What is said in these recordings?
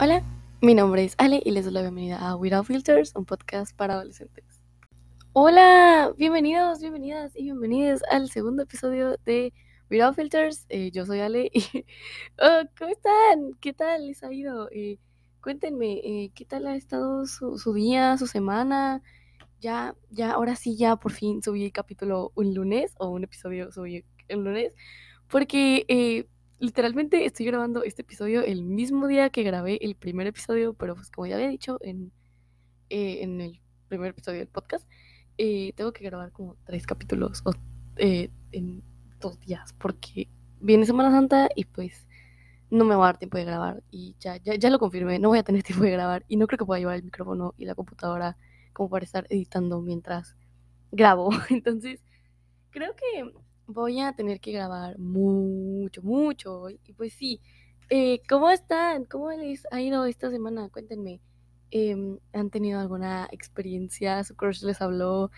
Hola, mi nombre es Ale y les doy la bienvenida a Without Filters, un podcast para adolescentes. Hola, bienvenidos, bienvenidas y bienvenidos al segundo episodio de Without Filters. Eh, yo soy Ale y oh, ¿cómo están? ¿Qué tal les ha ido? Eh, cuéntenme, eh, ¿qué tal ha estado su, su, día, su semana? Ya, ya, ahora sí, ya por fin subí el capítulo un lunes o un episodio subí el lunes porque literalmente estoy grabando este episodio el mismo día que grabé el primer episodio, pero pues como ya había dicho en, eh, en el primer episodio del podcast, eh, tengo que grabar como tres capítulos eh, en dos días, porque viene Semana Santa y pues no me va a dar tiempo de grabar y ya, ya, ya lo confirmé, no voy a tener tiempo de grabar y no creo que pueda llevar el micrófono y la computadora como para estar editando mientras grabo. Entonces, creo que voy a tener que grabar mucho, mucho. Y pues sí, eh, ¿cómo están? ¿Cómo les ha ido esta semana? Cuéntenme. Eh, ¿Han tenido alguna experiencia? ¿Su crush les habló?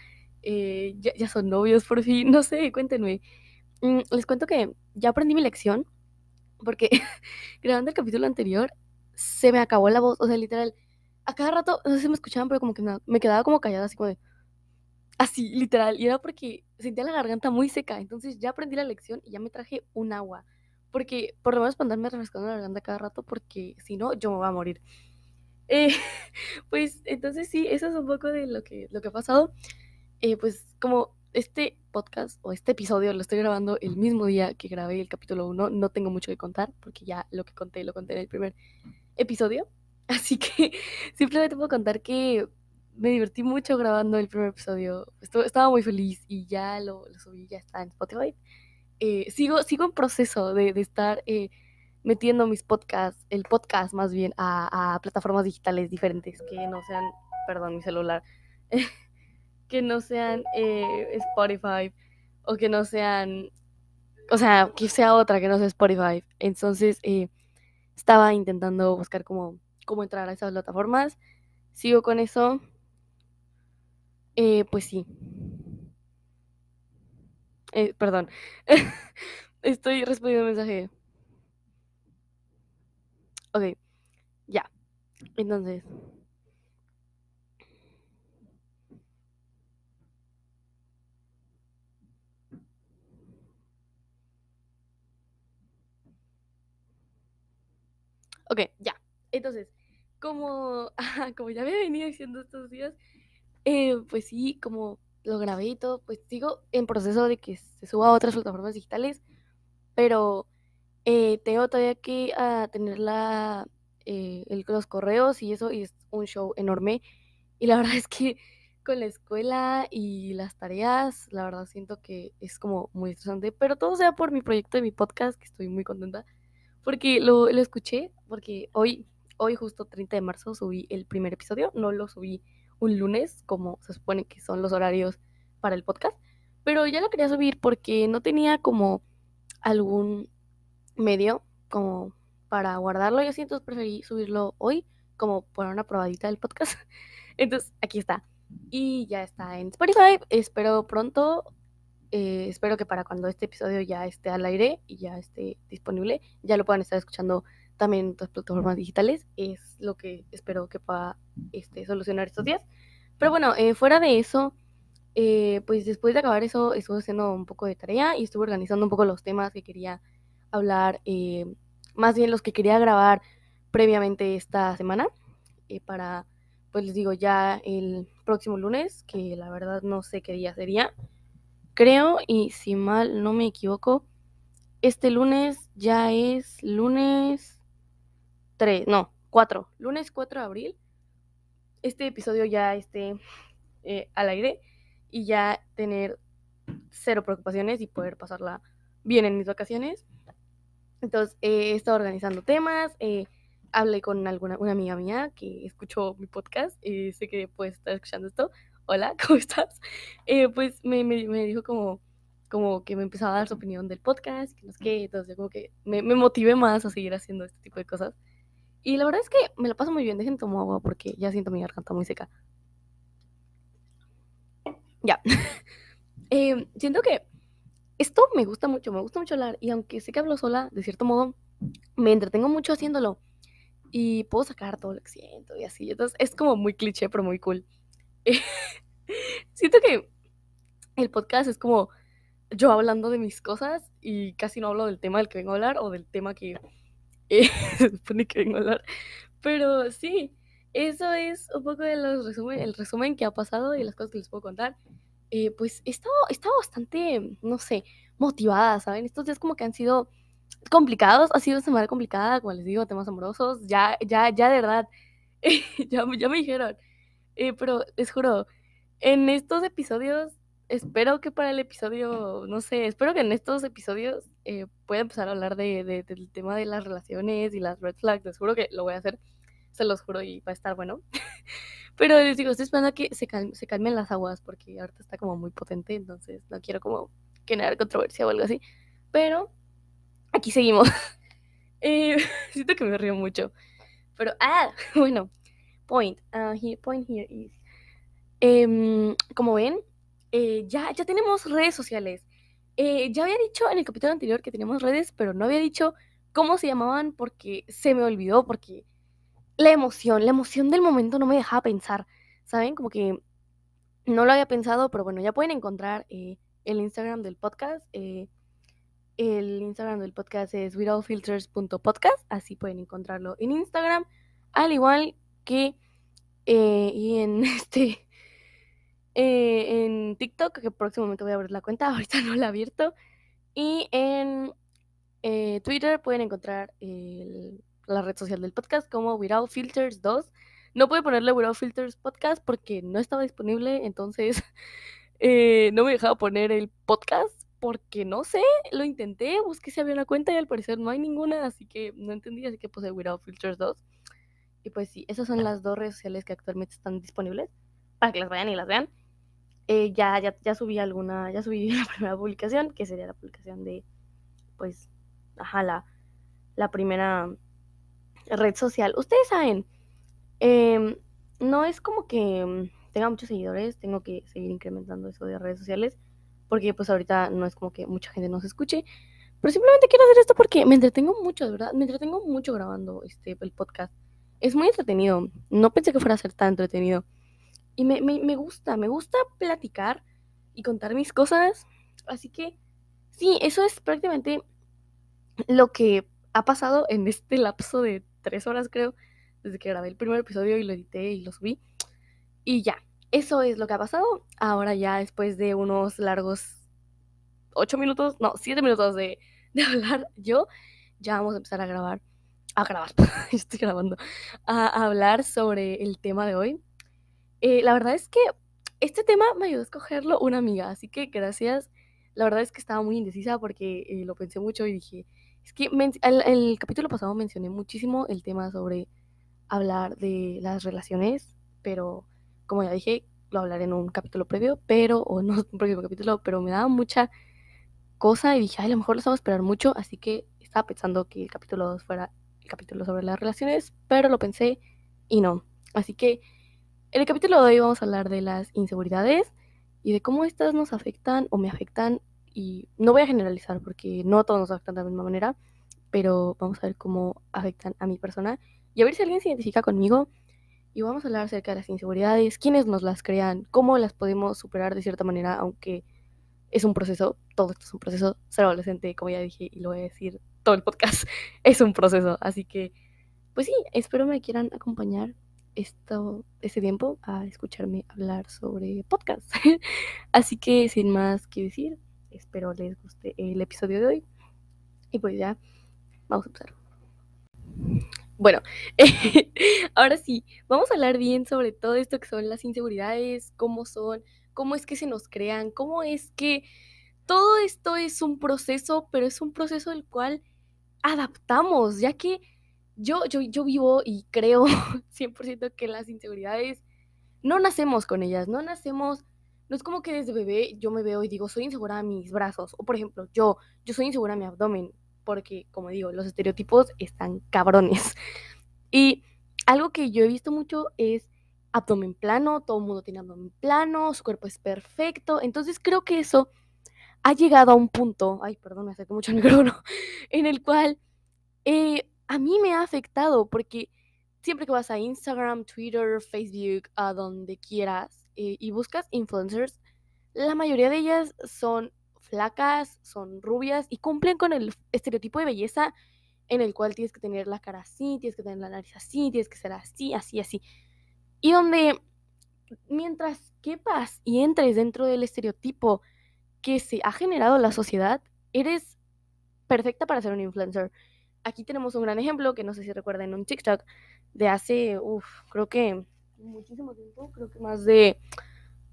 Eh, ya, ya, son novios por fin? No sé, cuéntenme. Mm, les cuento que ya aprendí mi lección porque grabando el capítulo anterior se me acabó la voz. O sea, literal, a cada rato, no sé si me escuchaban, pero como que me, me quedaba como callada, así como de Así, literal. Y era porque sentía la garganta muy seca. Entonces ya aprendí la lección y ya me traje un agua. Porque por lo menos para andarme refrescando la garganta cada rato, porque si no, yo me voy a morir. Eh, pues entonces sí, eso es un poco de lo que, lo que ha pasado. Eh, pues como este podcast o este episodio lo estoy grabando el mismo día que grabé el capítulo 1, no tengo mucho que contar, porque ya lo que conté lo conté en el primer episodio. Así que simplemente puedo contar que me divertí mucho grabando el primer episodio. estaba muy feliz y ya lo, subí, ya está en Spotify. Eh, sigo, sigo en proceso de, estar eh, metiendo mis podcasts, el podcast más bien, a, plataformas digitales diferentes que no sean, perdón, mi celular, que no sean eh, Spotify o que no sean, o sea, que sea otra que no sea Spotify. Entonces, estaba intentando buscar cómo, cómo entrar a esas plataformas. Sigo con eso. Eh, pues sí. Eh, perdón. Estoy respondiendo un mensaje. Ok, ya. Entonces. Ok, ya. Entonces, como, como ya me venía diciendo estos días, eh, pues sí, como lo grabé y todo, pues sigo en proceso de que se suba a otras plataformas digitales, pero eh, tengo todavía que ah, tener la, eh, los correos y eso, y es un show enorme. Y la verdad es que con la escuela y las tareas, la verdad siento que es como muy estresante, pero todo sea por mi proyecto de mi podcast, que estoy muy contenta, porque lo, lo escuché, porque hoy, hoy justo 30 de marzo subí el primer episodio, no lo subí un lunes, como se supone que son los horarios para el podcast, pero ya lo quería subir porque no tenía como algún medio como para guardarlo y así, entonces preferí subirlo hoy como por una probadita del podcast. Entonces, aquí está. Y ya está en Spotify. Espero pronto. Eh, espero que para cuando este episodio ya esté al aire y ya esté disponible, ya lo puedan estar escuchando también en otras plataformas digitales. Es lo que espero que pueda este, solucionar estos días. Pero bueno, eh, fuera de eso, eh, pues después de acabar eso, estuve haciendo un poco de tarea y estuve organizando un poco los temas que quería hablar, eh, más bien los que quería grabar previamente esta semana, para, pues les digo, ya el próximo lunes, que la verdad no sé qué día sería. Creo, y si mal no me equivoco, este lunes ya es lunes 3, no, 4, lunes 4 de abril, este episodio ya esté eh, al aire y ya tener cero preocupaciones y poder pasarla bien en mis vacaciones. Entonces, he estado organizando temas, eh, hablé con alguna una amiga mía que escuchó mi podcast, y sé que puedes estar escuchando esto. Hola, ¿cómo estás? Eh, pues me, me, me, dijo como, como que me empezaba a dar su opinión del podcast, que no sé qué, entonces como que me, me motivé más a seguir haciendo este tipo de cosas. Y la verdad es que me lo paso muy bien. Dejen tomar agua porque ya siento mi garganta muy seca. Ya. eh, siento que esto me gusta mucho, me gusta mucho hablar. Y aunque sé que hablo sola, de cierto modo, me entretengo mucho haciéndolo. y puedo sacar todo lo que siento y así. Entonces es como muy cliché, pero muy cool. siento que el podcast es como yo hablando de mis cosas y casi no hablo del tema del que vengo a hablar o del tema que eh, se supone que vengo a hablar. Pero sí, eso es un poco de los resumen, el resumen que ha pasado y las cosas que les puedo contar. Eh, pues he estado, he estado bastante, no sé, motivada, ¿saben? Estos días como que han sido complicados, ha sido una semana complicada, como les digo, temas amorosos, ya, ya, ya de verdad, ya, ya me dijeron, eh, pero les juro, en estos episodios, espero que para el episodio, no sé, espero que en estos episodios eh, pueda empezar a hablar de, de, del tema de las relaciones y las red flags, les juro que lo voy a hacer, se los juro y va a estar bueno. Pero les digo, estoy esperando a que se, se calmen las aguas porque ahorita está como muy potente, entonces no quiero como generar controversia o algo así. Pero aquí seguimos. eh, siento que me río mucho. Pero, ah, bueno, point. Uh, here, point here is. Eh, como ven, eh, ya, ya tenemos redes sociales. Eh, ya había dicho en el capítulo anterior que teníamos redes, pero no había dicho cómo se llamaban porque se me olvidó, porque la emoción, la emoción del momento no me dejaba pensar, ¿saben? Como que no lo había pensado, pero bueno, ya pueden encontrar eh, el Instagram del podcast. El Instagram del podcast es withoutfilters.podcast, así pueden encontrarlo en Instagram, al igual que y en este eh, en TikTok, que próximamente voy a abrir la cuenta, ahorita no la he abierto, y en eh, Twitter pueden encontrar el, la red social del podcast como Without Filters 2. No pude ponerle Without Filters Podcast porque no estaba disponible, entonces eh, no me dejaba poner el podcast porque no sé, lo intenté, busqué si había una cuenta y al parecer no hay ninguna, así que no entendí, así que puse Without Filters 2. Y pues sí, esas son las dos redes sociales que actualmente están disponibles para que las vayan y las vean. Eh, ya, ya, ya subí alguna, ya subí la primera publicación, que sería la publicación de, pues, ajá, la, la primera red social. Ustedes saben, eh, no es como que tenga muchos seguidores, tengo que seguir incrementando eso de redes sociales, porque pues ahorita no es como que mucha gente nos escuche, pero simplemente quiero hacer esto porque me entretengo mucho, de verdad, me entretengo mucho grabando este, el podcast. Es muy entretenido, no pensé que fuera a ser tan entretenido. Y me, me, me gusta, me gusta platicar y contar mis cosas, así que sí, eso es prácticamente lo que ha pasado en este lapso de tres horas, creo, desde que grabé el primer episodio y lo edité y lo subí. Y ya, eso es lo que ha pasado. Ahora ya después de unos largos ocho minutos, no, siete minutos de, de hablar yo, ya vamos a empezar a grabar, a grabar, estoy grabando, a, a, hablar sobre el tema de hoy. Eh, la verdad es que este tema me ayudó a escogerlo una amiga, así que gracias. La verdad es que estaba muy indecisa porque eh, lo pensé mucho y dije, es que el, capítulo pasado mencioné muchísimo el tema sobre hablar de las relaciones, pero como ya dije, lo hablaré en un capítulo previo, pero, o no un próximo capítulo, pero me daba mucha cosa y dije, ay, a lo mejor lo vamos a esperar mucho, así que estaba pensando que el capítulo 2 fuera el capítulo sobre las relaciones, pero lo pensé y no. Así que en el capítulo de hoy vamos a hablar de las inseguridades y de cómo estas nos afectan o me afectan y no voy a generalizar porque no todos nos afectan de la misma manera, pero vamos a ver cómo afectan a mi persona y a ver si alguien se identifica conmigo y vamos a hablar acerca de las inseguridades, quiénes nos las crean, cómo las podemos superar de cierta manera, aunque es un proceso, todo esto es un proceso, ser adolescente, como ya dije y lo voy a decir todo el podcast, es un proceso, así que pues sí, espero me quieran acompañar esto, este tiempo a escucharme hablar sobre podcast. así que sin más que decir, espero les guste el episodio de hoy y pues ya vamos a empezar. Bueno, ahora sí, vamos a hablar bien sobre todo esto que son las inseguridades, cómo son, cómo es que se nos crean, cómo es que todo esto es un proceso, pero es un proceso el cual adaptamos, ya que yo, yo, yo vivo y creo 100% que las inseguridades no nacemos con ellas, no nacemos, no es como que desde bebé yo me veo y digo, soy insegura a mis brazos, o por ejemplo, yo, yo soy insegura a mi abdomen, porque, como digo, los estereotipos están cabrones. Y algo que yo he visto mucho es abdomen plano, todo el mundo tiene abdomen plano, su cuerpo es perfecto. Entonces creo que eso ha llegado a un punto, ay, perdón, me acerqué mucho micrófono, en el cual eh, a mí me ha afectado porque siempre que vas a Instagram, Twitter, Facebook, a donde quieras eh, y buscas influencers, la mayoría de ellas son flacas, son rubias y cumplen con el estereotipo de belleza en el cual tienes que tener la cara así, tienes que tener la nariz así, tienes que ser así, así, así. Y donde mientras quepas y entres dentro del estereotipo que se ha generado la sociedad, eres perfecta para ser un influencer. Aquí tenemos un gran ejemplo que no sé si recuerdan un TikTok de hace, uff, creo que muchísimo tiempo, creo que más de...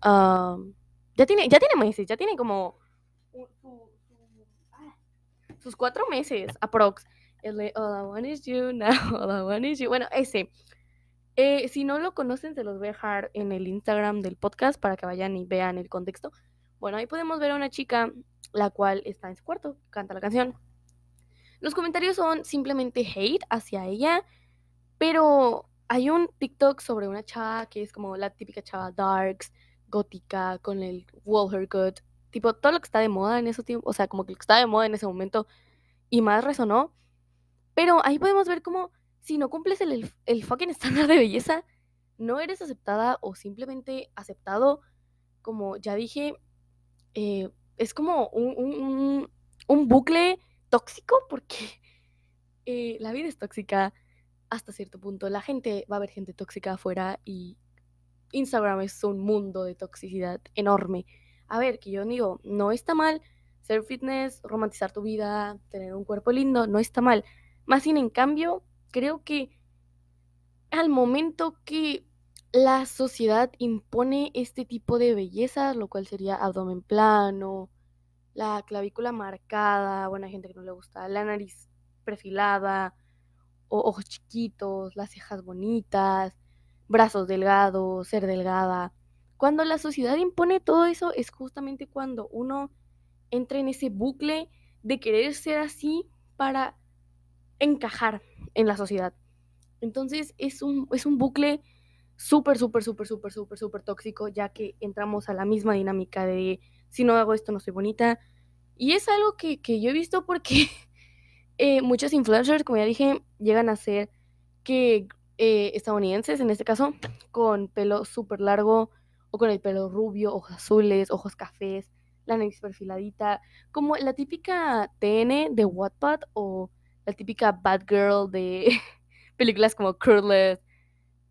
ya, tiene, ya tiene meses, ya tiene como sus cuatro meses, aprox. El de All I Want Is You, Now All I Want Is You. Bueno, ese. Eh, si no lo conocen, se los voy a dejar en el Instagram del podcast para que vayan y vean el contexto. Bueno, ahí podemos ver a una chica la cual está en su cuarto, canta la canción. Los comentarios son simplemente hate hacia ella, pero hay un TikTok sobre una chava que es como la típica chava darks, gótica, con el wall haircut, tipo todo lo que está de moda en ese tiempo, o sea, como que lo que está de moda en ese momento y más resonó. Pero ahí podemos ver como si no cumples el, el, fucking estándar de belleza, no eres aceptada o simplemente aceptado, como ya dije, eh, es como un, bucle tóxico porque eh, la vida es tóxica hasta cierto punto. La gente va a ver gente tóxica afuera y Instagram es un mundo de toxicidad enorme. A ver, que yo digo, no está mal ser fitness, romantizar tu vida, tener un cuerpo lindo, no está mal. Más sin en cambio, creo que al momento que la sociedad impone este tipo de belleza, lo cual sería abdomen plano, la clavícula marcada, bueno, hay gente que no le gusta, la nariz perfilada, ojos chiquitos, las cejas bonitas, brazos delgados, ser delgada. Cuando la sociedad impone todo eso es justamente cuando uno entra en ese bucle de querer ser así para encajar en la sociedad. Entonces es un, es un bucle súper, súper, súper, súper, súper, súper tóxico, ya que entramos a la misma dinámica de si no hago esto no soy bonita. Y es algo que, yo he visto porque eh, muchos influencers, como ya dije, llegan a ser que eh, estadounidenses, en este caso, con pelo súper largo o con el pelo rubio, ojos azules, ojos cafés, la nariz perfiladita, como la típica TN de Wattpad o la típica bad girl de películas como Curless,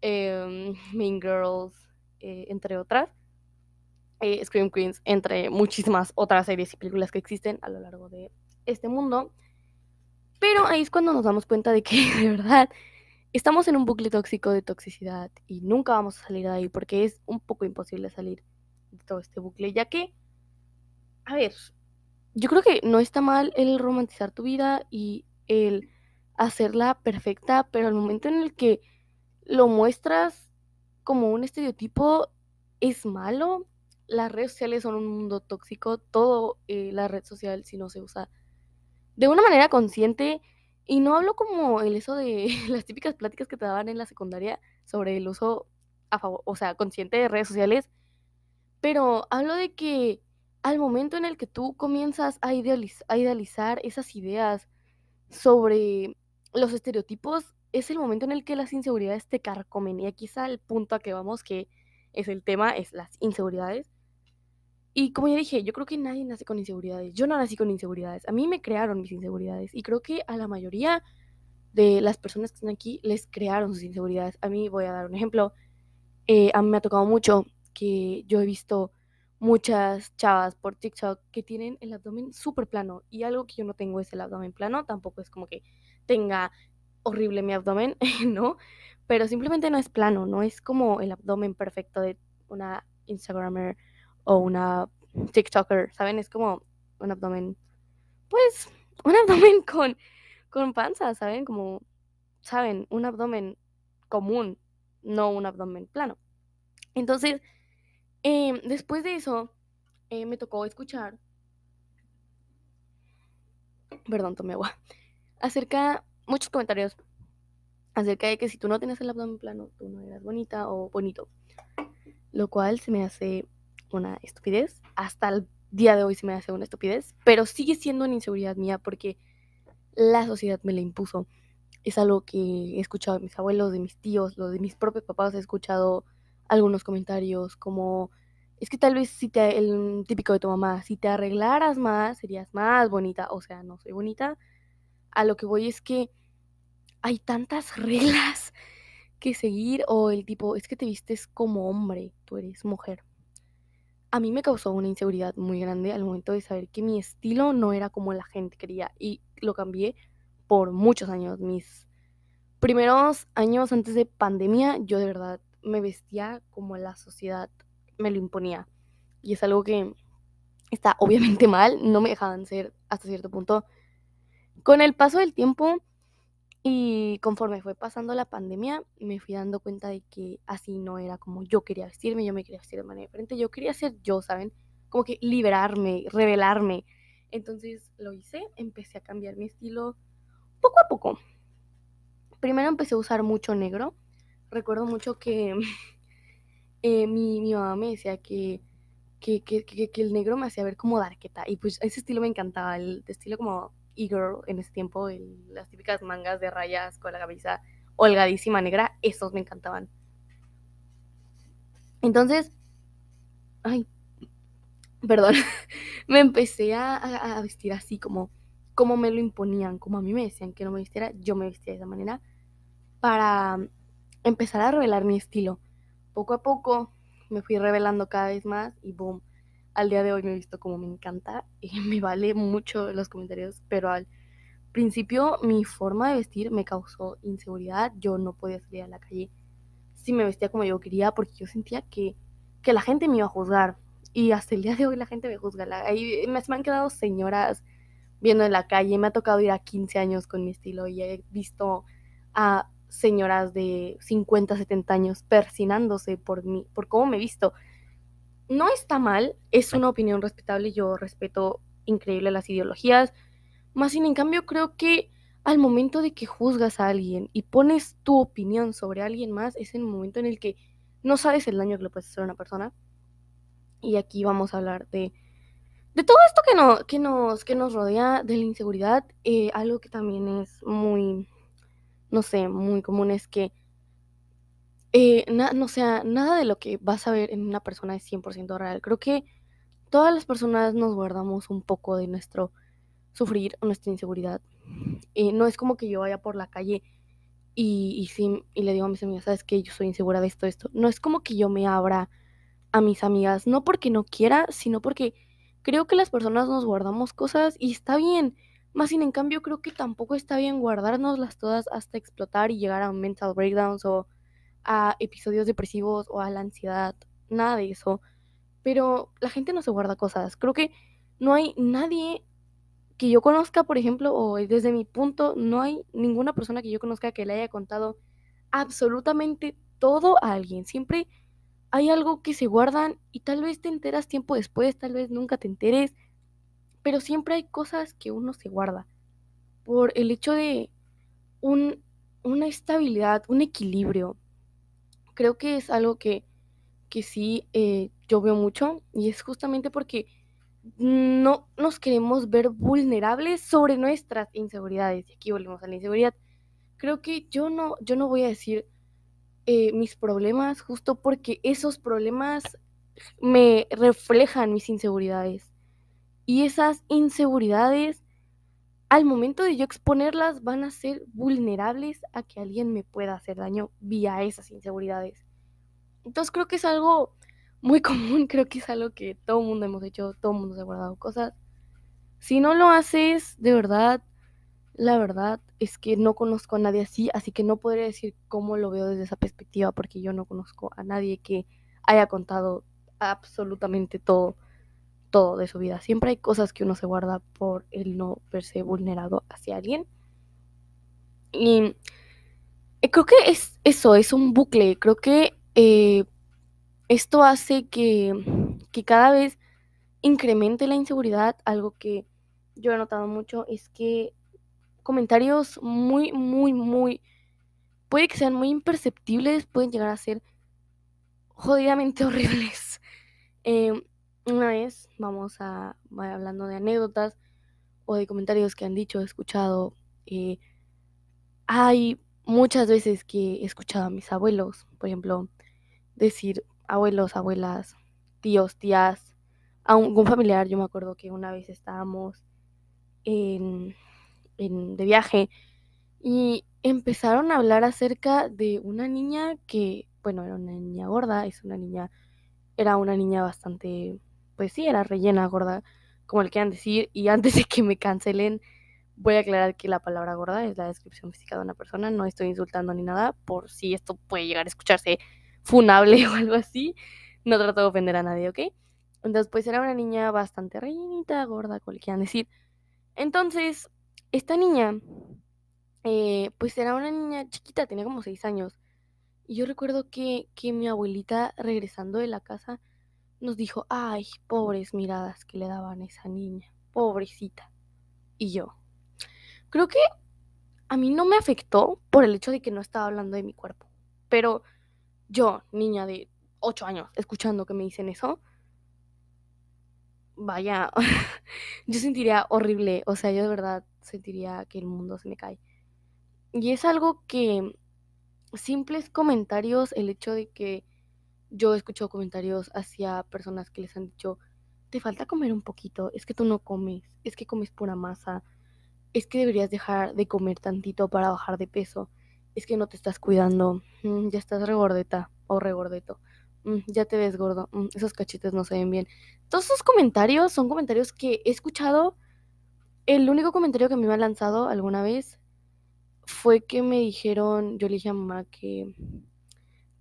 em, Mean Girls, eh, entre otras. Eh, Scream Queens, entre muchísimas otras series y películas que existen a lo largo de este mundo. Pero ahí es cuando nos damos cuenta de que de verdad estamos en un bucle tóxico de toxicidad y nunca vamos a salir de ahí porque es un poco imposible salir de todo este bucle, ya que, a ver, yo creo que no está mal el romantizar tu vida y el hacerla perfecta, pero al momento en el que lo muestras como un estereotipo es malo. Las redes sociales son un mundo tóxico, todo eh, la red social si no se usa de una manera consciente y no hablo como el eso de las típicas pláticas que te daban en la secundaria sobre el uso a favor, o sea, consciente de redes sociales, pero hablo de que al momento en el que tú comienzas a, a idealizar esas ideas sobre los estereotipos, es el momento en el que las inseguridades te carcomen. Y aquí está el punto a que vamos, que es el tema, es las inseguridades. Y como ya dije, yo creo que nadie nace con inseguridades. Yo no nací con inseguridades. A mí me crearon mis inseguridades. Y creo que a la mayoría de las personas que están aquí les crearon sus inseguridades. A mí voy a dar un ejemplo. Eh, a mí me ha tocado mucho que yo he visto muchas chavas por TikTok que tienen el abdomen súper plano y algo que yo no tengo es el abdomen plano, tampoco es como que tenga horrible mi abdomen, ¿no? Pero simplemente no es plano, no es como el abdomen perfecto de una Instagramer o una TikToker, ¿saben? Es como un abdomen, pues, un abdomen con, con panza, ¿saben? Como, ¿saben? Un abdomen común, no un abdomen plano. Entonces, Em, después de eso, eh, me tocó escuchar, perdón, tomé agua, acerca, muchos comentarios acerca de que si tú no tienes el abdomen plano, tú no eras bonita o bonito. Lo cual se me hace una estupidez. Hasta el día de hoy se me hace una estupidez. Pero sigue siendo una inseguridad mía porque la sociedad me la impuso. es algo que he escuchado de mis abuelos, de mis tíos, lo de mis propios papás, he escuchado algunos comentarios como, es que tal vez si te, el típico de tu mamá, si te arreglaras más, serías más bonita, o sea, no soy bonita, a lo que voy es que hay tantas reglas que seguir o el tipo, es que te vistes como hombre, tú eres mujer. A mí me causó una inseguridad muy grande al momento de saber que mi estilo no era como la gente quería y lo cambié por muchos años. Mis primeros años antes de pandemia, yo de verdad me vestía como la sociedad me lo imponía. Y es algo que está obviamente mal, no me dejaban ser hasta cierto punto. Con el paso del tiempo y conforme fue pasando la pandemia, me fui dando cuenta de que así no era como yo quería vestirme, yo me quería vestir de manera diferente, yo quería ser yo, ¿saben? Como que liberarme, revelarme. Entonces lo hice, empecé a cambiar mi estilo poco a poco. Primero empecé a usar mucho negro. Recuerdo mucho que eh, mi, mi, mamá me decía que que, que, que, el negro me hacía ver como darqueta. Y pues ese estilo me encantaba, el estilo como e-girl en ese tiempo, las típicas mangas de rayas con la camisa holgadísima negra, esos me encantaban. Entonces, ay, perdón, me empecé a, a, vestir así como, como me lo imponían, como a mí me decían que no me vistiera, yo me vestía de esa manera para empezar a revelar mi estilo. Poco a poco me fui revelando cada vez más y boom, al día de hoy me he visto como me encanta y me vale mucho los comentarios, pero al principio mi forma de vestir me causó inseguridad, yo no podía salir a la calle si me vestía como yo quería porque yo sentía que, que la gente me iba a juzgar y hasta el día de hoy la gente me juzga, ahí me, han quedado señoras viendo en la calle, me ha tocado ir a 15 años con mi estilo y he visto a señoras de 50, 70 años persinándose por mí, por cómo me he visto. No está mal, es una opinión respetable, yo respeto increíble las ideologías, más sin en cambio creo que al momento de que juzgas a alguien y pones tu opinión sobre alguien más, es el momento en el que no sabes el daño que le puedes hacer a una persona. Y aquí vamos a hablar de, de todo esto que, no, que, nos, que nos rodea, de la inseguridad, eh, algo que también es muy no sé, muy común es que, eh, no sea, nada de lo que vas a ver en una persona es 100% real. Creo que todas las personas nos guardamos un poco de nuestro sufrir o nuestra inseguridad. Eh, no es como que yo vaya por la calle y, y, y le digo a mis amigas, ¿sabes qué? Yo soy insegura de esto, esto. No es como que yo me abra a mis amigas, no porque no quiera, sino porque creo que las personas nos guardamos cosas y está bien. Más sin en cambio, creo que tampoco está bien guardárnoslas todas hasta explotar y llegar a mental breakdowns o a episodios depresivos o a la ansiedad. Nada de eso. Pero la gente no se guarda cosas. Creo que no hay nadie que yo conozca, por ejemplo, o desde mi punto, no hay ninguna persona que yo conozca que le haya contado absolutamente todo a alguien. Siempre hay algo que se guardan y tal vez te enteras tiempo después, tal vez nunca te enteres pero siempre hay cosas que uno se guarda por el hecho de un, una estabilidad, un equilibrio. Creo que es algo que, que sí eh, yo veo mucho y es justamente porque no nos queremos ver vulnerables sobre nuestras inseguridades. Y aquí volvemos a la inseguridad. Creo que yo no, yo no voy a decir eh, mis problemas justo porque esos problemas me reflejan mis inseguridades. Y esas inseguridades, al momento de yo exponerlas, van a ser vulnerables a que alguien me pueda hacer daño vía esas inseguridades. Entonces creo que es algo muy común, creo que es algo que todo mundo hemos hecho, todo el mundo se ha guardado cosas. Si no lo haces, de verdad, la verdad es que no conozco a nadie así, así que no podría decir cómo lo veo desde esa perspectiva, porque yo no conozco a nadie que haya contado absolutamente todo todo de su vida. Siempre hay cosas que uno se guarda por el no verse vulnerado hacia alguien. Y eh, creo que es eso, es un bucle. Creo que eh, esto hace que, que cada vez incremente la inseguridad. Algo que yo he notado mucho es que comentarios muy, muy, muy, puede que sean muy imperceptibles, pueden llegar a ser jodidamente horribles. Eh, una vez, vamos a, hablando de anécdotas o de comentarios que han dicho, escuchado, eh, hay muchas veces que he escuchado a mis abuelos, por ejemplo, decir abuelos, abuelas, tíos, tías, a un, familiar. Yo me acuerdo que una vez estábamos en, en, de viaje y empezaron a hablar acerca de una niña que, bueno, era una niña gorda, es una niña, era una niña bastante, pues sí, era rellena, gorda, como le quieran decir, y antes de que me cancelen, voy a aclarar que la palabra gorda es la descripción física de una persona, no estoy insultando ni nada, por si esto puede llegar a escucharse funable o algo así, no trato de ofender a nadie, ¿ok? Entonces, pues era una niña bastante rellenita, gorda, como le quieran decir. Entonces, esta niña, eh, pues era una niña chiquita, tenía como seis años. Y yo recuerdo que, que mi abuelita, regresando de la casa, nos dijo, ay, pobres miradas que le daban a esa niña, pobrecita. Y yo, creo que a mí no me afectó por el hecho de que no estaba hablando de mi cuerpo. Pero yo, niña de ocho años, escuchando que me dicen eso, vaya, yo sentiría horrible, o sea, yo de verdad sentiría que el mundo se me cae. Y es algo que simples comentarios, el hecho de que yo he escuchado comentarios hacia personas que les han dicho, te falta comer un poquito, es que tú no comes, es que comes pura masa, es que deberías dejar de comer tantito para bajar de peso, es que no te estás cuidando, mm, ya estás regordeta o regordeto, mm, ya te ves gordo, mm, esos cachetes no se ven bien. Todos esos comentarios son comentarios que he escuchado. El único comentario que me ha lanzado alguna vez fue que me dijeron, yo le dije a mamá que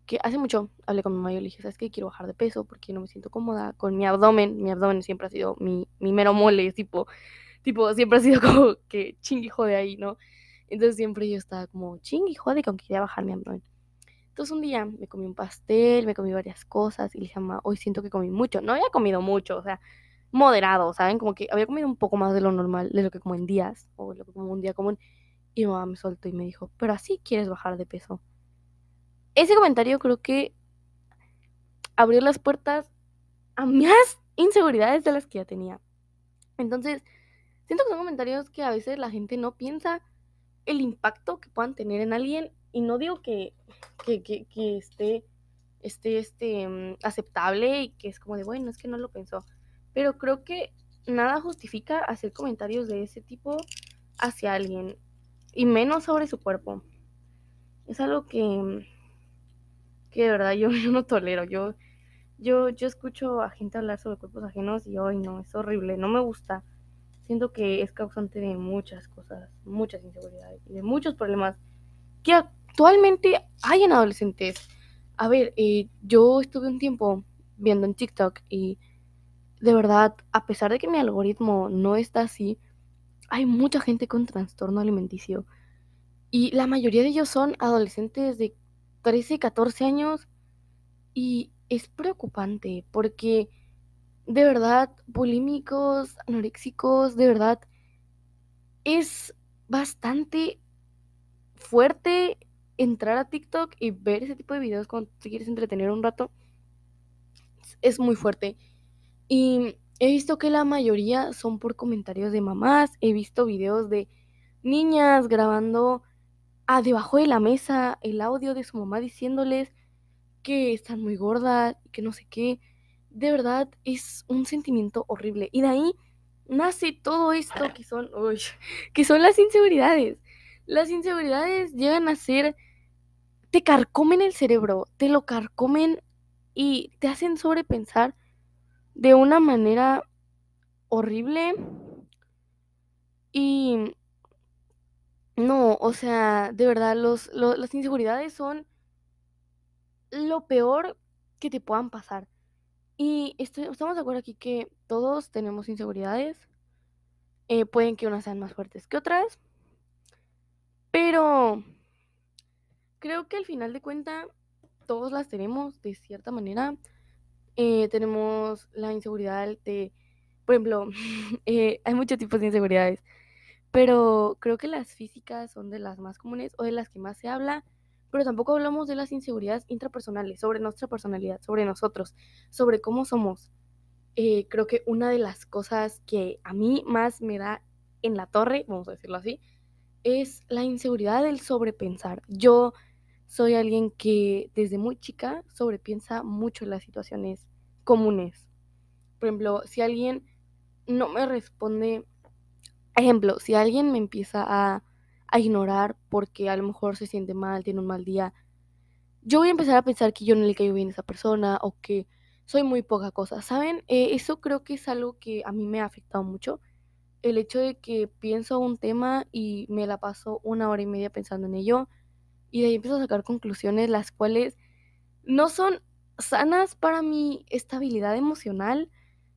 que hace mucho hablé con mi mamá y le dije, ¿sabes qué? Quiero bajar de peso porque no me siento cómoda con mi abdomen. Mi abdomen siempre ha sido mi, mi mero mole, tipo, tipo, siempre ha sido como que chingui de ahí, ¿no? Entonces siempre yo estaba como chingui jode que quería bajar mi abdomen. Entonces un día me comí un pastel, me comí varias cosas y le dije mamá, hoy siento que comí mucho. No había comido mucho, o sea, moderado, ¿saben? Como que había comido un poco más de lo normal, de lo que como en días, o lo que como un día común. Y mi mamá me soltó y me dijo, pero así quieres bajar de peso ese comentario creo que abrió las puertas a más inseguridades de las que ya tenía. Entonces, siento que son comentarios que a veces la gente no piensa el impacto que puedan tener en alguien y no digo que, que, que, esté, esté este, mm, aceptable y que es como de, bueno, es que no lo pensó, pero creo que nada justifica hacer comentarios de ese tipo hacia alguien y menos sobre su cuerpo. Es algo que mm, que de verdad yo, no tolero. Yo, yo, yo escucho a gente hablar sobre cuerpos ajenos y hoy no, es horrible, no me gusta. Siento que es causante de muchas cosas, muchas inseguridades y de muchos problemas que actualmente hay en adolescentes. A ver, eh, yo estuve un tiempo viendo en TikTok y de verdad, a pesar de que mi algoritmo no está así, hay mucha gente con trastorno alimenticio. Y la mayoría de ellos son adolescentes de 13, 14 años y es preocupante porque de verdad bulímicos, anoréxicos, de verdad es bastante fuerte entrar a TikTok y ver ese tipo de videos cuando te quieres entretener un rato. Es muy fuerte. Y he visto que la mayoría son por comentarios de mamás. He visto videos de niñas grabando a debajo de la mesa el audio de su mamá diciéndoles que están muy gordas y que no sé qué. De verdad es un sentimiento horrible. Y de ahí nace todo esto que son, que son las inseguridades. Las inseguridades llegan a ser, te carcomen el cerebro, te lo carcomen y te hacen sobrepensar de una manera horrible. Y no, o sea, de verdad, los, las inseguridades son lo peor que te puedan pasar. Y estamos de acuerdo aquí que todos tenemos inseguridades. Eh, pueden que unas sean más fuertes que otras. Pero creo que al final de cuentas todos las tenemos de cierta manera. Eh, tenemos la inseguridad de, por ejemplo, eh, hay muchos tipos de inseguridades. Pero creo que las físicas son de las más comunes o de las que más se habla, pero tampoco hablamos de las inseguridades intrapersonales, sobre nuestra personalidad, sobre nosotros, sobre cómo somos. Eh, creo que una de las cosas que a mí más me da en la torre, vamos a decirlo así, es la inseguridad del sobrepensar. Yo soy alguien que desde muy chica sobrepiensa mucho las situaciones comunes. Por ejemplo, si alguien no me responde, ejemplo, si alguien me empieza a, a ignorar porque a lo mejor se siente mal, tiene un mal día, yo voy a empezar a pensar que yo no le caigo bien a esa persona o que soy muy poca cosa, ¿saben? Eh, eso creo que es algo que a mí me ha afectado mucho. El hecho de que pienso un tema y me la paso una hora y media pensando en ello y de ahí empiezo a sacar conclusiones las cuales no son sanas para mi estabilidad emocional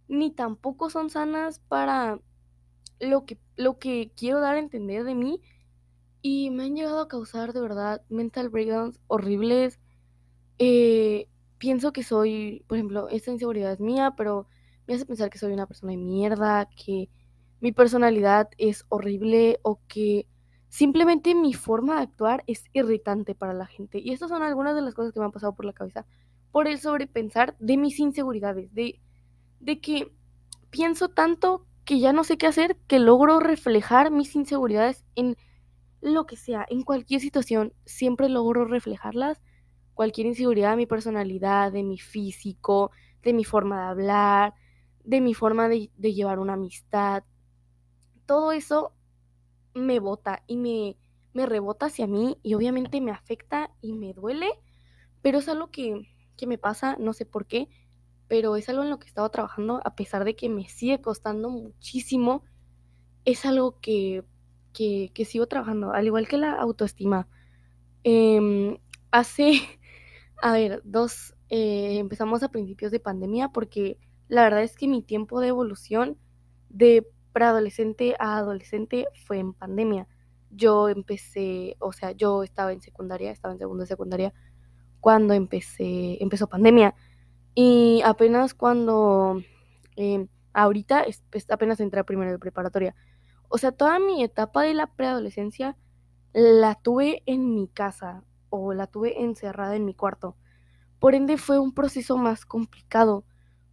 ni tampoco son sanas para lo que, lo que quiero dar a entender de mí y me han llegado a causar de verdad mental breakdowns horribles. Eh, pienso que soy, por ejemplo, esta inseguridad es mía, pero me hace pensar que soy una persona de mierda, que mi personalidad es horrible o que simplemente mi forma de actuar es irritante para la gente. Y estas son algunas de las cosas que me han pasado por la cabeza por el sobrepensar de mis inseguridades, de, de que pienso tanto que ya no sé qué hacer, que logro reflejar mis inseguridades en lo que sea, en cualquier situación, siempre logro reflejarlas cualquier inseguridad de mi personalidad, de mi físico, de mi forma de hablar, de mi forma de, llevar una amistad. Todo eso me bota y me, me rebota hacia mí y obviamente me afecta y me duele, pero es algo que, que me pasa, no sé por qué, pero es algo en lo que he estado trabajando a pesar de que me sigue costando muchísimo. Es algo que, que, que sigo trabajando, al igual que la autoestima. Eh, hace a ver, dos, eh, empezamos a principios de pandemia porque la verdad es que mi tiempo de evolución de preadolescente a adolescente fue en pandemia. Yo empecé, o sea, yo estaba en secundaria, estaba en segundo de secundaria cuando empecé, empezó pandemia. Y apenas cuando, em, ahorita apenas entré a primero de preparatoria. O sea, toda mi etapa de la preadolescencia la tuve en mi casa o la tuve encerrada en mi cuarto. Por ende fue un proceso más complicado,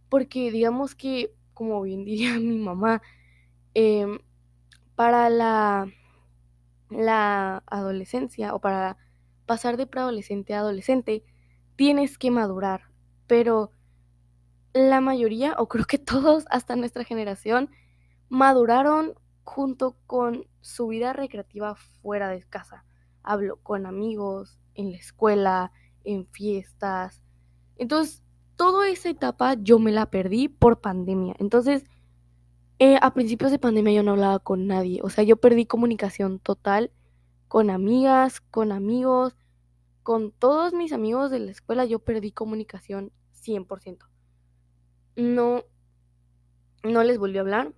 porque digamos que, como bien diría mi mamá, em, para la, la adolescencia o para pasar de preadolescente a adolescente, tienes que madurar, pero la mayoría, o creo que todos hasta nuestra generación, maduraron junto con su vida recreativa fuera de casa. Hablo con amigos, en la escuela, en fiestas. Entonces, toda esa etapa yo me la perdí por pandemia. Entonces, eh, a principios de pandemia yo no hablaba con nadie. O sea, yo perdí comunicación total con amigas, con amigos, con todos mis amigos de la escuela. Yo perdí comunicación 100%. No, no les volví a hablar.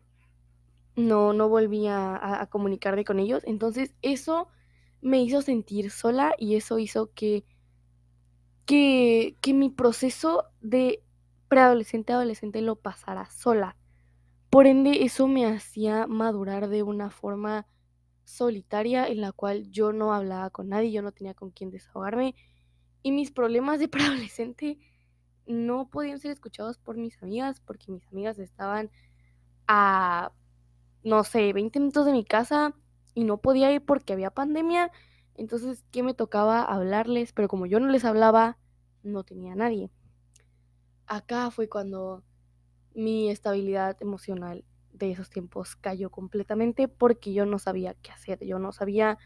No, no volví a, comunicarme con ellos. Entonces, eso me hizo sentir sola y eso hizo que, que, que mi proceso de preadolescente a adolescente lo pasara sola. Por ende, eso me hacía madurar de una forma solitaria en la cual yo no hablaba con nadie, yo no tenía con quién desahogarme y mis problemas de preadolescente no podían ser escuchados por mis amigas porque mis amigas estaban a, no sé, 20 minutos de mi casa y no podía ir porque había pandemia. Entonces, ¿qué me tocaba hablarles? Pero como yo no les hablaba, no tenía nadie. Acá fue cuando mi estabilidad emocional de esos tiempos cayó completamente porque yo no sabía qué hacer, yo no sabía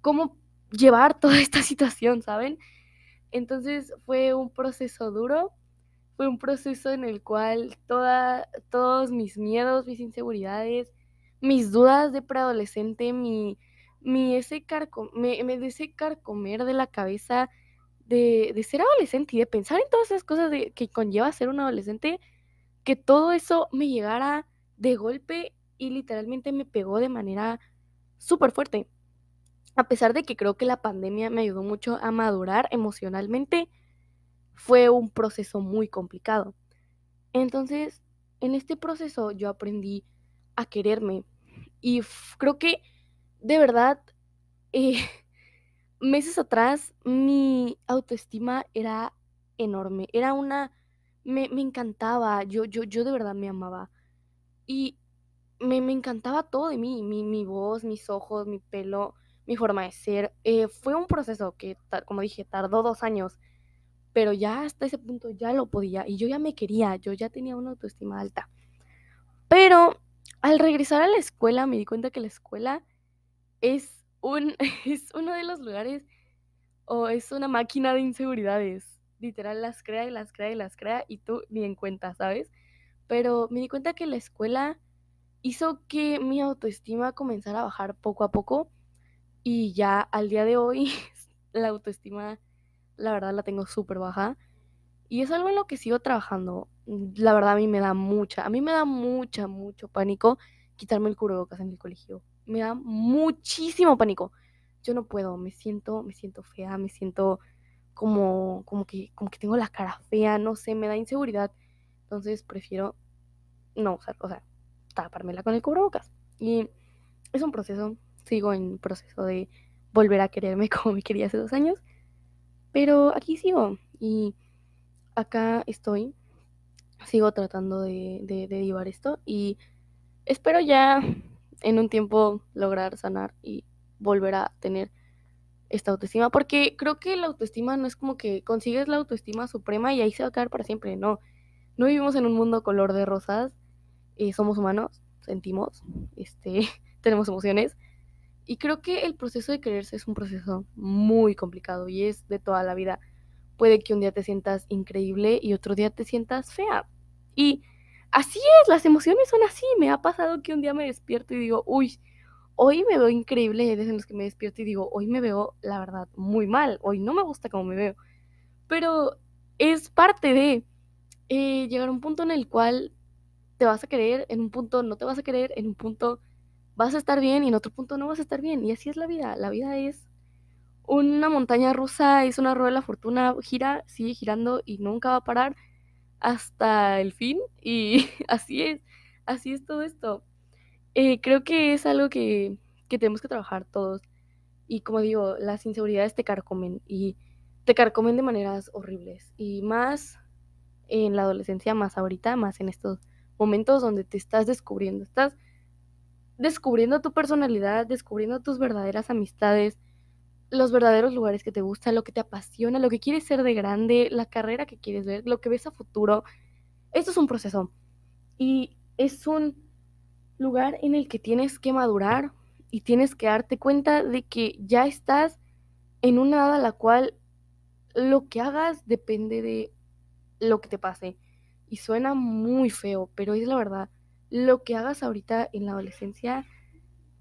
cómo llevar toda esta situación, ¿saben? Entonces fue un proceso duro, fue un proceso en el cual todos mis miedos, mis inseguridades, mis dudas de preadolescente, mi, mi ese carco, me, me de ese carcomer de la cabeza de, de, ser adolescente y de pensar en todas esas cosas de, que conlleva ser un adolescente, que todo eso me llegara de golpe y literalmente me pegó de manera súper fuerte. A pesar de que creo que la pandemia me ayudó mucho a madurar emocionalmente, fue un proceso muy complicado. Entonces, en este proceso yo aprendí a quererme. Y creo que de verdad, eh, meses atrás mi autoestima era enorme. Era una... Me, me encantaba, yo, yo, yo de verdad me amaba. Y me, me encantaba todo de mí, mi, mi voz, mis ojos, mi pelo, mi forma de ser. Eh, fue un proceso que, como dije, tardó dos años, pero ya hasta ese punto ya lo podía y yo ya me quería, yo ya tenía una autoestima alta. Pero al regresar a la escuela me di cuenta que la escuela es, un, es uno de los lugares o es una máquina de inseguridades. Literal, las crea y las crea y las crea y tú ni en cuenta, ¿sabes? Pero me di cuenta que la escuela hizo que mi autoestima comenzara a bajar poco a poco y ya al día de hoy la autoestima, la verdad, la tengo súper baja. Y es algo en lo que sigo trabajando. La verdad, a mí me da mucha, a mí me da mucha, mucho pánico quitarme el cubrebocas en el colegio. Me da muchísimo pánico. Yo no puedo, me siento, me siento fea, me siento como, como que, como que tengo la cara fea, no sé, me da inseguridad. Entonces prefiero no usar, o sea, tapármela con el cubrebocas. Y es un proceso, sigo en proceso de volver a quererme como me quería hace dos años. Pero aquí sigo y acá estoy. Sigo tratando de, de, llevar esto y espero ya en un tiempo lograr sanar y volver a tener esta autoestima, porque creo que la autoestima no es como que consigues la autoestima suprema y ahí se va a quedar para siempre, no. No vivimos en un mundo color de rosas, eh, somos humanos, sentimos, este, tenemos emociones, y creo que el proceso de quererse es un proceso muy complicado y es de toda la vida. Puede que un día te sientas increíble y otro día te sientas fea. Y así es, las emociones son así. Me ha pasado que un día me despierto y digo, uy, hoy me veo increíble. Y hay veces los que me despierto y digo, hoy me veo, la verdad, muy mal. Hoy no me gusta cómo me veo. Pero es parte de eh, llegar a un punto en el cual te vas a querer, en un punto no te vas a querer, en un punto vas a estar bien y en otro punto no vas a estar bien. Y así es la vida. La vida es una montaña rusa, es una rueda de la fortuna, gira, sigue girando y nunca va a parar hasta el fin. Y así es, así es todo esto. Eh, creo que es algo que, que tenemos que trabajar todos. Y como digo, las inseguridades te carcomen y te carcomen de maneras horribles. Y más en la adolescencia, más ahorita, más en estos momentos donde te estás descubriendo. Estás descubriendo tu personalidad, descubriendo tus verdaderas amistades, los verdaderos lugares que te gustan, lo que te apasiona, lo que quieres ser de grande, la carrera que quieres ver, lo que ves a futuro. Esto es un proceso y es un lugar en el que tienes que madurar y tienes que darte cuenta de que ya estás en una edad a la cual lo que hagas depende de lo que te pase. Y suena muy feo, pero es la verdad lo que hagas ahorita en la adolescencia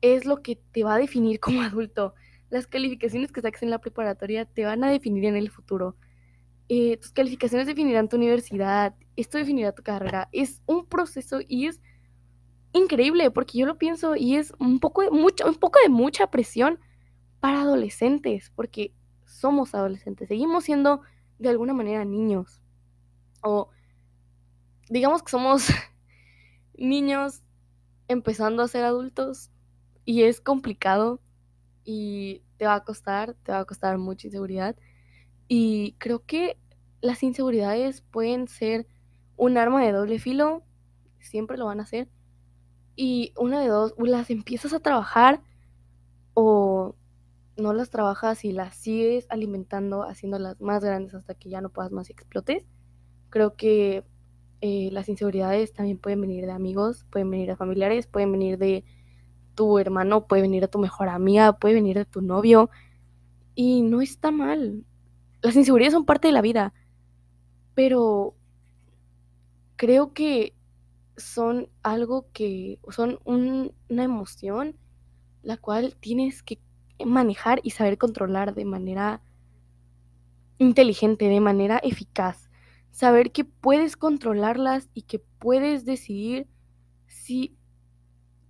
es lo que te va a definir como adulto. Las calificaciones que saques en la preparatoria te van a definir en el futuro. Eh, tus calificaciones definirán tu universidad, esto definirá tu carrera. Es un proceso y es increíble porque yo lo pienso y es un poco de mucha, un poco de mucha presión para adolescentes, porque somos adolescentes, seguimos siendo de alguna manera niños. O digamos que somos niños empezando a ser adultos y es complicado y te va a costar, te va a costar mucha inseguridad. Y creo que las inseguridades pueden ser un arma de doble filo, siempre lo van a ser. Y una de dos, las empiezas a trabajar o no las trabajas y las sigues alimentando, haciéndolas más grandes hasta que ya no puedas más y explotes. Creo que eh, las inseguridades también pueden venir de amigos, pueden venir de familiares, pueden venir de tu hermano, puede venir de tu mejor amiga, puede venir de tu novio. Y no está mal. Las inseguridades son parte de la vida. Pero creo que son algo que son una emoción la cual tienes que manejar y saber controlar de manera inteligente, de manera eficaz saber que puedes controlarlas y que puedes decidir si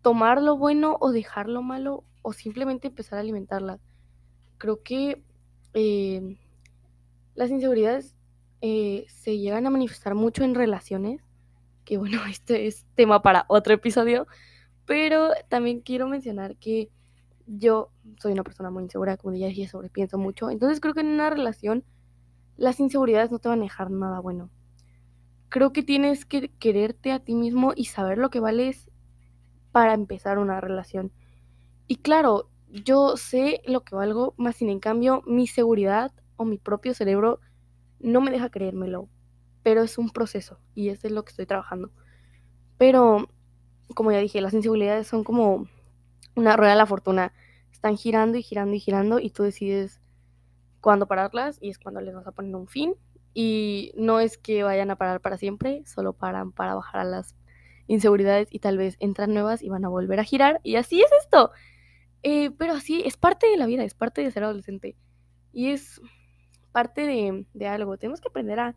tomar lo bueno o dejar lo malo o simplemente empezar a alimentarlas. Creo que eh, las inseguridades eh, se llegan a manifestar mucho en relaciones, que bueno, este es tema para otro episodio, pero también quiero mencionar que yo soy una persona muy insegura, como ya dije, sobrepienso mucho, entonces creo que en una relación las inseguridades no te van a dejar nada bueno. Creo que tienes que quererte a ti mismo y saber lo que vales para empezar una relación. Y claro, yo sé lo que valgo, más sin en cambio mi seguridad o mi propio cerebro no me deja creérmelo, pero es un proceso y eso es lo que estoy trabajando. Pero, como ya dije, las inseguridades son como una rueda de la fortuna. Están girando y girando y girando y tú decides cuándo pararlas y es cuando les vas a poner un fin. Y no es que vayan a parar para siempre, solo paran para bajar a las inseguridades y tal vez entran nuevas y van a volver a girar. Y así es esto. Eh, pero así es parte de la vida, es parte de ser adolescente. Y es parte de, algo. Tenemos que aprender a,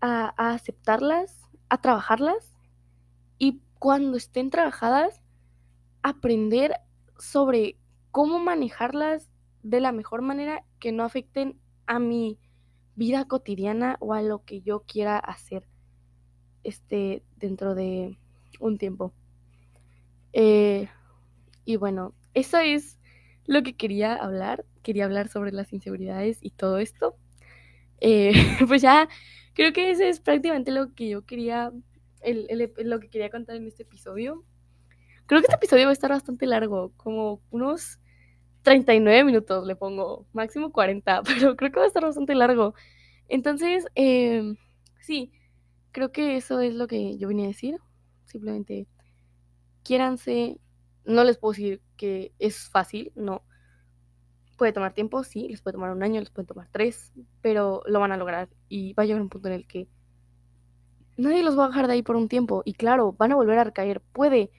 a aceptarlas, a trabajarlas. Y cuando estén trabajadas, aprender sobre cómo manejarlas de la mejor manera que no afecten a mi vida cotidiana o a lo que yo quiera hacer este dentro de un tiempo. Eh, y bueno, eso es lo que quería hablar. Quería hablar sobre las inseguridades y todo esto. Eh, pues ya creo que eso es prácticamente lo que yo quería, lo que quería contar en este episodio. Creo que este episodio va a estar bastante largo, como unos 39 minutos le pongo, máximo 40, pero creo que va a estar bastante largo. Entonces, em, sí, creo que eso es lo que yo venía a decir. Simplemente, quiéranse. No les puedo decir que es fácil, no. Puede tomar tiempo, sí, les puede tomar un año, les puede tomar tres, pero lo van a lograr y va a llegar un punto en el que nadie los va a dejar de ahí por un tiempo. Y claro, van a volver a recaer, puede,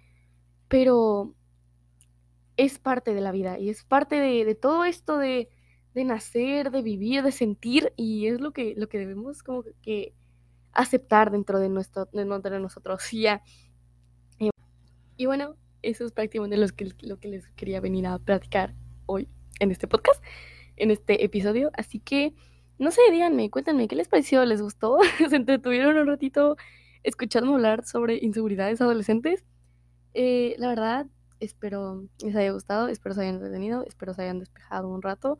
pero es parte de la vida y es parte de, todo esto de, nacer, de vivir, de sentir y es lo que, lo que debemos como que aceptar dentro de, nuestro, de nosotros. Y, ya. y bueno, eso es prácticamente lo que, lo que les quería venir a platicar hoy en este podcast, en este episodio. Así que, no sé, díganme, cuéntenme, ¿qué les pareció? ¿Les gustó? ¿Se entretuvieron un ratito escuchándome hablar sobre inseguridades adolescentes? Eh, la verdad, espero les haya gustado, espero se hayan entretenido, espero se hayan despejado un rato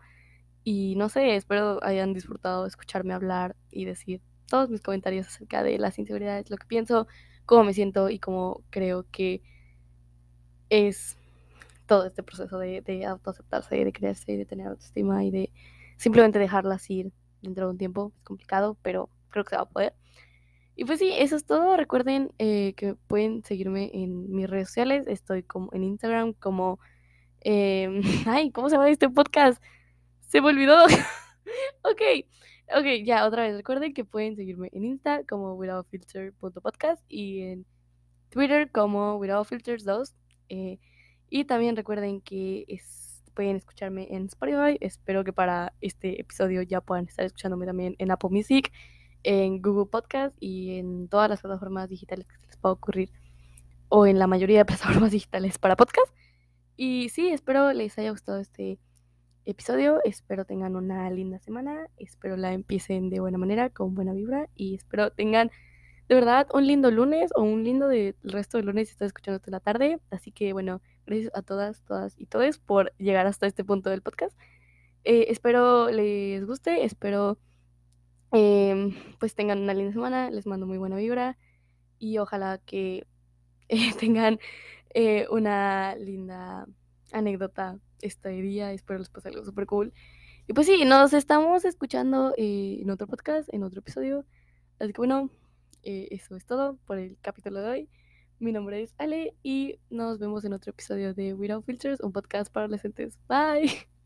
y no sé, espero hayan disfrutado escucharme hablar y decir todos mis comentarios acerca de las inseguridades, lo que pienso, cómo me siento y cómo creo que es todo este proceso de, de autoaceptarse, de creerse, de tener autoestima y de simplemente dejarlas ir dentro de un tiempo. Es complicado, pero creo que se va a poder. Y pues sí, eso es todo. Recuerden eh, que pueden seguirme en mis redes sociales. Estoy como en Instagram como... Em, ay, ¿cómo se llama este podcast? Se me olvidó. ok, ok, ya, otra vez. Recuerden que pueden seguirme en Insta como withoutfilter.podcast y en Twitter como withoutfilters2. Eh, y también recuerden que pueden escucharme en Spotify. Espero que para este episodio ya puedan estar escuchándome también en Apple Music en Google Podcast y en todas las plataformas digitales que se les pueda ocurrir o en la mayoría de plataformas digitales para podcast. Y sí, espero les haya gustado este episodio, espero tengan una linda semana, espero la empiecen de buena manera, con buena vibra y espero tengan de verdad un lindo lunes o un lindo de, el resto del lunes si estás escuchando hasta la tarde. Así que bueno, gracias a todas, todas y todos por llegar hasta este punto del podcast. Eh, espero les guste, espero Em, pues tengan una linda semana, les mando muy buena vibra y ojalá que eh, tengan eh, una linda anécdota este día. Espero les pase algo súper cool. Y pues sí, nos estamos escuchando eh, en otro podcast, en otro episodio. Así que bueno, eso es todo por el capítulo de hoy. Mi nombre es Ale y nos vemos en otro episodio de Without Filters, un podcast para adolescentes. Bye.